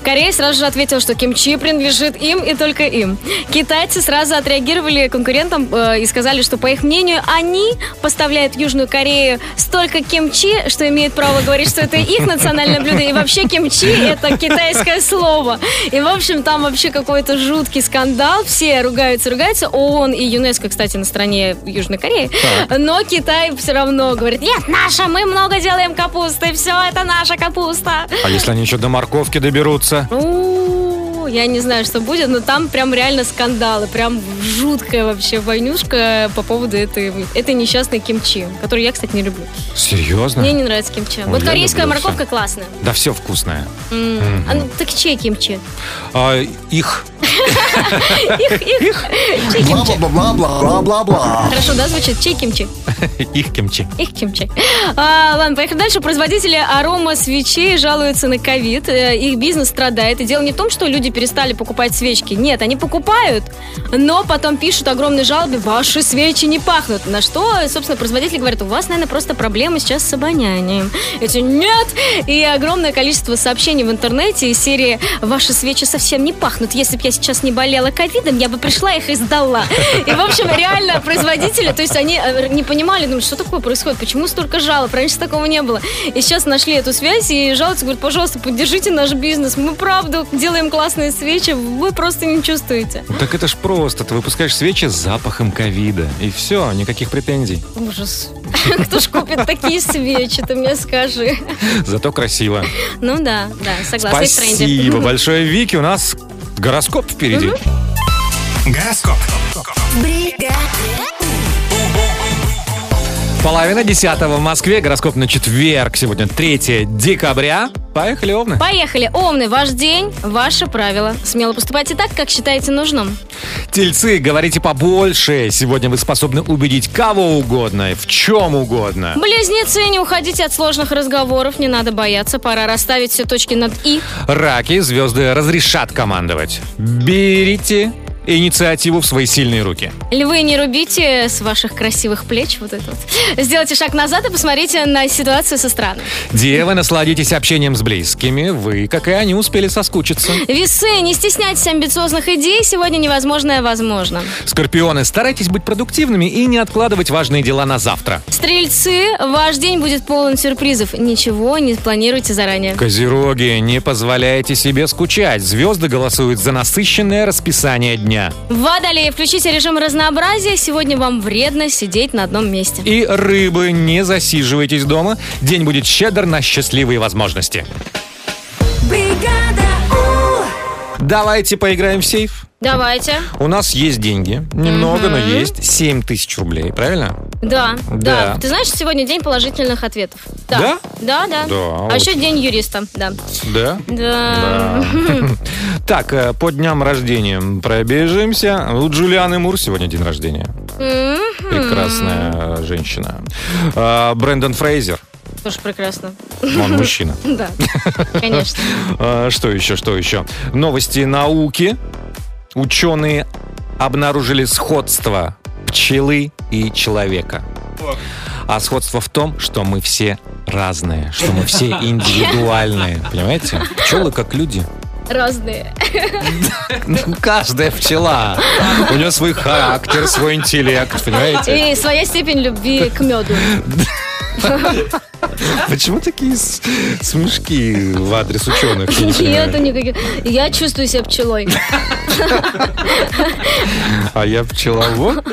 Корея сразу же ответила, что кимчи принадлежит им и только им. Китайцы сразу отреагировали конкурентам э, и сказали, что, по их мнению, они поставляют в Южную Корею столько кимчи, что имеют право говорить, что это их национальное блюдо. И вообще кимчи – это китайское слово. И, в общем, там вообще какой-то жуткий скандал. Все ругаются, ругаются. ООН и ЮНЕСКО, кстати, на стороне Южной Кореи. Так. Но Китай все равно говорит, нет, наша, мы много делаем капусты, все, это наша капуста. А если они еще до морковки доберутся? Разберутся. О, я не знаю, что будет, но там прям реально скандалы, прям жуткая вообще войнушка по поводу этой, этой несчастной кимчи, которую я, кстати, не люблю. Серьезно? Мне не нравится кимчи. Ой, вот корейская морковка всё. классная. Да все вкусное. М, Мгм. а ну, так чей кимчи? А, их. Их, их. Чей кимчи? Бла-бла-бла-бла-бла-бла. Хорошо, да, звучит? Чей кимчи? Их кимчи. Их кимчи. А, ладно, поехали дальше. Производители арома свечей жалуются на ковид. Э, Их бизнес страдает. И дело не в том, что люди перестали покупать свечки. Нет, они покупают, но потом пишут огромные жалобы. Ваши свечи не пахнут. На что, собственно, производители говорят, у вас, наверное, просто проблемы сейчас с обонянием. Эти нет. И огромное количество сообщений в интернете из серии «Ваши свечи совсем не пахнут. Если бы я сейчас не болела ковидом, я бы пришла их и сдала». И, в общем, реально производители, то есть они э, не понимали, думают, что такое происходит, почему столько жалоб, раньше такого не было. И сейчас нашли эту связь и жалуются, говорят, пожалуйста, поддержите наш бизнес, мы правда делаем классные свечи, вы просто не чувствуете. Так это ж просто. Ты выпускаешь свечи с запахом ковида. И все, никаких претензий. Ужас. Кто ж купит такие свечи, ты мне скажи. Зато красиво. Ну да, да, согласна. Спасибо большое, Вики. У нас гороскоп впереди. Гороскоп. Половина десятого в Москве. Гороскоп на четверг. Сегодня 3 декабря. Поехали, Овны. Поехали. Овны, ваш день, ваши правила. Смело поступайте так, как считаете нужным. Тельцы, говорите побольше. Сегодня вы способны убедить кого угодно, в чем угодно. Близнецы, не уходите от сложных разговоров, не надо бояться, пора расставить все точки над «и». Раки, звезды разрешат командовать. Берите инициативу в свои сильные руки. Львы, не рубите с ваших красивых плеч вот это вот. Сделайте шаг назад и посмотрите на ситуацию со стороны. Девы, насладитесь общением с близкими. Вы, как и они, успели соскучиться. Весы, не стесняйтесь амбициозных идей, сегодня невозможное возможно. Скорпионы, старайтесь быть продуктивными и не откладывать важные дела на завтра. Стрельцы, ваш день будет полон сюрпризов. Ничего не планируйте заранее. Козероги, не позволяйте себе скучать. Звезды голосуют за насыщенное расписание дня. Водолеи, включите режим разнообразия. Сегодня вам вредно сидеть на одном месте. И рыбы, не засиживайтесь дома. День будет щедр на счастливые возможности. Давайте поиграем в сейф. Давайте. У нас есть деньги. Немного, но Мгм. есть. 7 тысяч рублей, правильно? Да, да, Да. Ты знаешь, сегодня день положительных ответов. Да? Да? Да, да. Да, А вот. еще день юриста, да. Да? Да. Так, э, по дням рождения пробежимся. У Джулианы Мур сегодня день рождения. Прекрасная женщина. А, Брэндон Фрейзер. Тоже прекрасно. Он мужчина. Да, конечно. А, Что еще, что еще? Новости науки. Ученые обнаружили сходство пчелы и человека. А сходство в том, что мы все разные, что мы все индивидуальные. Понимаете? Пчелы как люди. Разные. Ну, Каждая пчела. У нее свой характер, свой интеллект, понимаете? И своя степень любви к меду. Почему такие смешки в адрес ученых? Нету никаких. Я чувствую себя пчелой. А я пчеловод?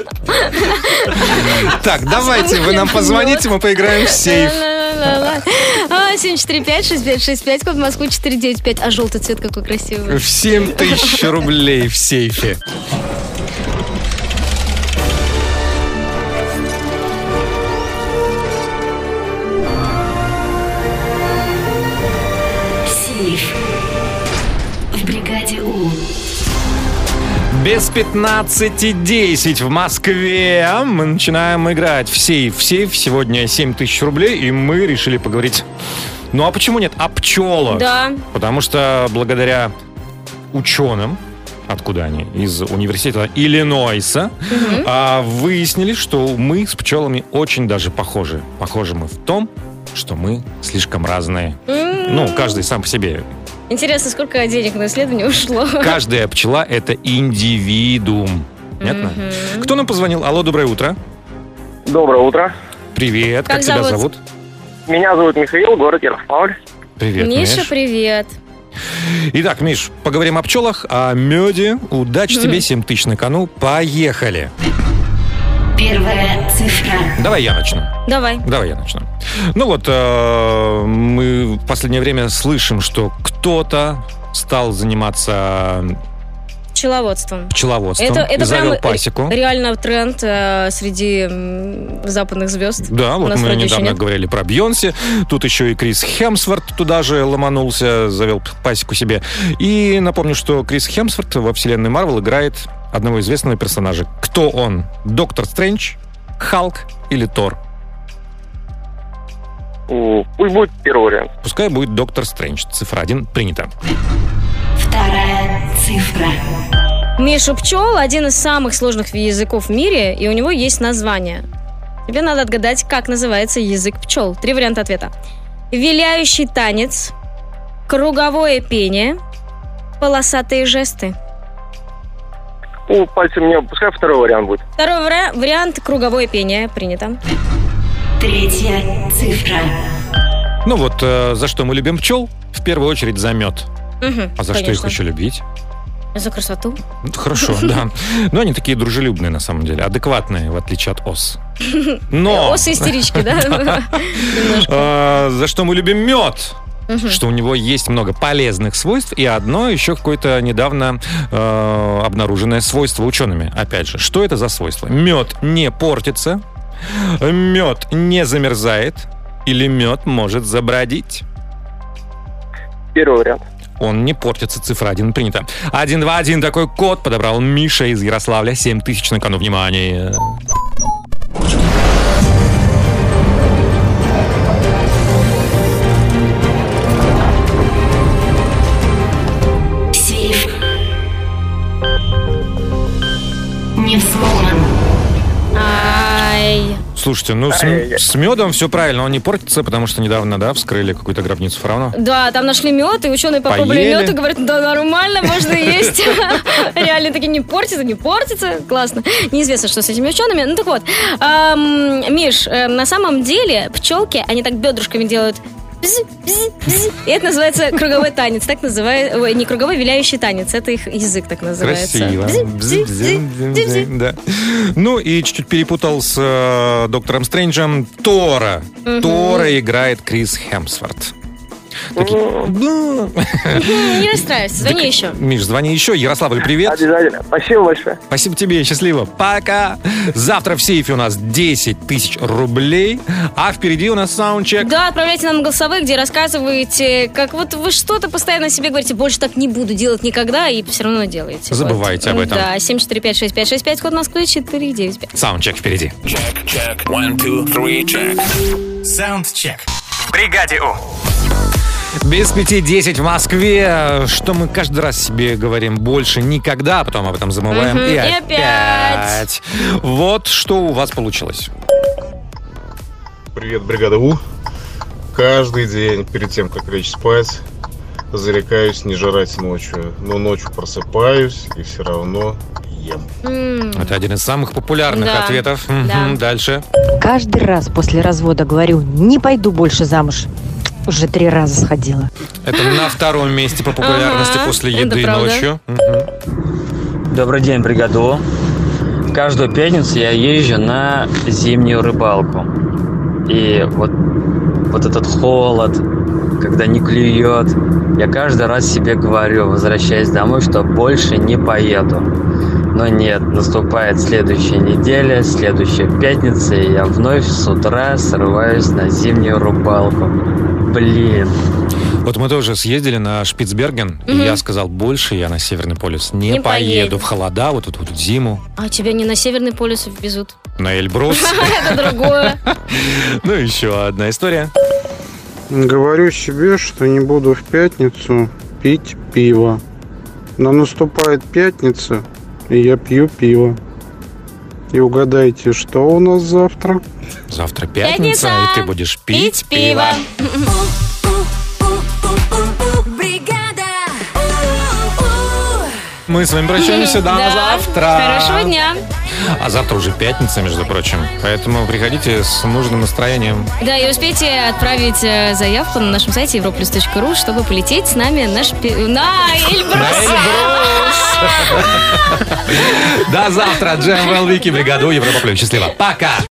Так, давайте вы нам позвоните, мы поиграем в сейф. Ла-ла-ла-ла. А, 745-6565, код Москвы 495. А желтый цвет какой красивый. В 7 тысяч рублей в сейфе. Без 15.10 в Москве мы начинаем играть в сейф. В сейф сегодня 7 тысяч рублей, и мы решили поговорить... Ну а почему нет? О пчелах. Да. Потому что благодаря ученым, откуда они? Из университета Иллинойса, а, выяснили, что мы с пчелами очень даже похожи. Похожи мы в том, что мы слишком разные. Ну, каждый сам по себе. Интересно, сколько денег на исследование ушло? Каждая пчела — это индивидуум. Понятно? Мгм. Кто нам позвонил? Алло, доброе утро. Доброе утро. Привет, как, Как тебя зовут? зовут? Меня зовут Михаил, город Ярославль. Привет, Миша, Миш. привет. Итак, Миш, поговорим о пчелах, о меде. Удачи тебе, 7 тысяч на кону. Поехали. Первая цифра. Давай я начну. Давай. Давай я начну. Ну вот, э, мы в последнее время слышим, что кто-то стал заниматься Пчеловодством. пчеловодством, Это, это завел прям пасеку. реально тренд э, среди западных звезд. Да, вот мы недавно говорили про Бьонси. Тут еще и Крис Хемсворт туда же ломанулся, завел пасеку себе. И напомню, что Крис Хемсворт во вселенной Марвел играет одного известного персонажа. Кто он? Доктор Стрэндж, Халк или Тор? Пусть будет первый вариант. Пускай будет Доктор Стрэндж. Цифра 1 принята. Вторая цифра. Миша пчел один из самых сложных языков в мире, и у него есть название. Тебе надо отгадать, как называется язык пчел. Три варианта ответа. Виляющий танец, круговое пение, полосатые жесты. У пальцем мне, пускай второй вариант будет. Второй вари- вариант – круговое пение. Принято. Третья цифра. Ну вот, э, за что мы любим пчел? В первую очередь за мед. Мгм, А за что их конечно. еще любить? За красоту. Ну, Хорошо, да. Но они такие дружелюбные, на самом деле, адекватные, в отличие от ос. Но... Осы истерички, да? А, За что мы любим мед? Мгм. Что у него есть много полезных свойств и одно еще какое-то недавно э, обнаруженное свойство учеными. Опять же, что это за свойство? Мед не портится, мед не замерзает или мед может забродить. Первый вариант. Он не портится, цифра 1 принята. 1, 2, 1, такой код подобрал Миша из Ярославля. 7 тысяч на кону, внимание. Слушайте, ну с, с медом все правильно, он не портится, потому что недавно, да, вскрыли какую-то гробницу фараона. Да, там нашли мед, и ученые попробовали Поели. мед и говорят, да нормально, можно есть. Реально таки не портится, не портится. Классно. Неизвестно, что с этими учеными. Ну так вот, Миш, э, на самом деле пчелки, они так бедрышками делают бз, бз, бз. И это называется круговой танец. Так называют, ой, не круговой, виляющий танец. Это их язык так называется. Красиво. Бзи, Да. Ну и чуть-чуть перепутал с э, доктором Стрэнджем Тора. Мгм. Тора играет Крис Хемсворт. Такие, Не расстраивайся, звони еще. Миш, звони еще. Ярославль, привет. Обязательно. Спасибо большое. Спасибо тебе, счастливо. Пока. Завтра в сейфе у нас 10 тысяч рублей, а впереди у нас саундчек. Да, отправляйте нам голосовые, где рассказываете, как вот вы что-то постоянно себе говорите, больше так не буду делать никогда, и все равно делаете. Забывайте об этом. Да, 7456565, код Москвы 495. Саундчек впереди. Check, one, two, three, check. Саундчек. В бригаде У. Без пяти десять в Москве. Что мы каждый раз себе говорим больше никогда, а потом об этом забываем. Мгм, И, и опять. Вот что у вас получилось. Привет, бригада У. Каждый день перед тем, как лечь спать, зарекаюсь не жрать ночью. Но ночью просыпаюсь и все равно ем. Это один из самых популярных Да, ответов. Да. Дальше. Каждый раз после развода говорю, не пойду больше замуж. Уже три раза сходила. Это на втором месте по популярности Ага, после еды ночью. Добрый день, бригаду. Каждую пятницу я езжу на зимнюю рыбалку. И вот, вот этот холод, когда не клюет, я каждый раз себе говорю, возвращаясь домой, что больше не поеду. Но нет, наступает следующая неделя, следующая пятница, и я вновь с утра срываюсь на зимнюю рыбалку. Блин. Вот мы тоже съездили на Шпицберген, и Мгм. я сказал, больше я на Северный полюс не, Не поеду. поеду. в холода, вот эту вот зиму, А тебя не на Северный полюс везут. на Эльбрус. Это другое. Ну, еще одна история. Говорю себе, что не буду в пятницу пить пиво. Но наступает пятница, и я пью пиво. И угадайте, что у нас завтра? Завтра пятница, Пятница. и ты будешь пить, пиво. Мы с вами прощаемся до Да. завтра. Хорошего дня. А завтра уже пятница, между прочим. Поэтому приходите с нужным настроением. Да, и успейте отправить э, заявку на нашем сайте europlus.ru, чтобы полететь с нами на, шпи... на Эльбрус. До завтра. Джем Вики, бригаду Европа Плюс. Счастливо. Пока.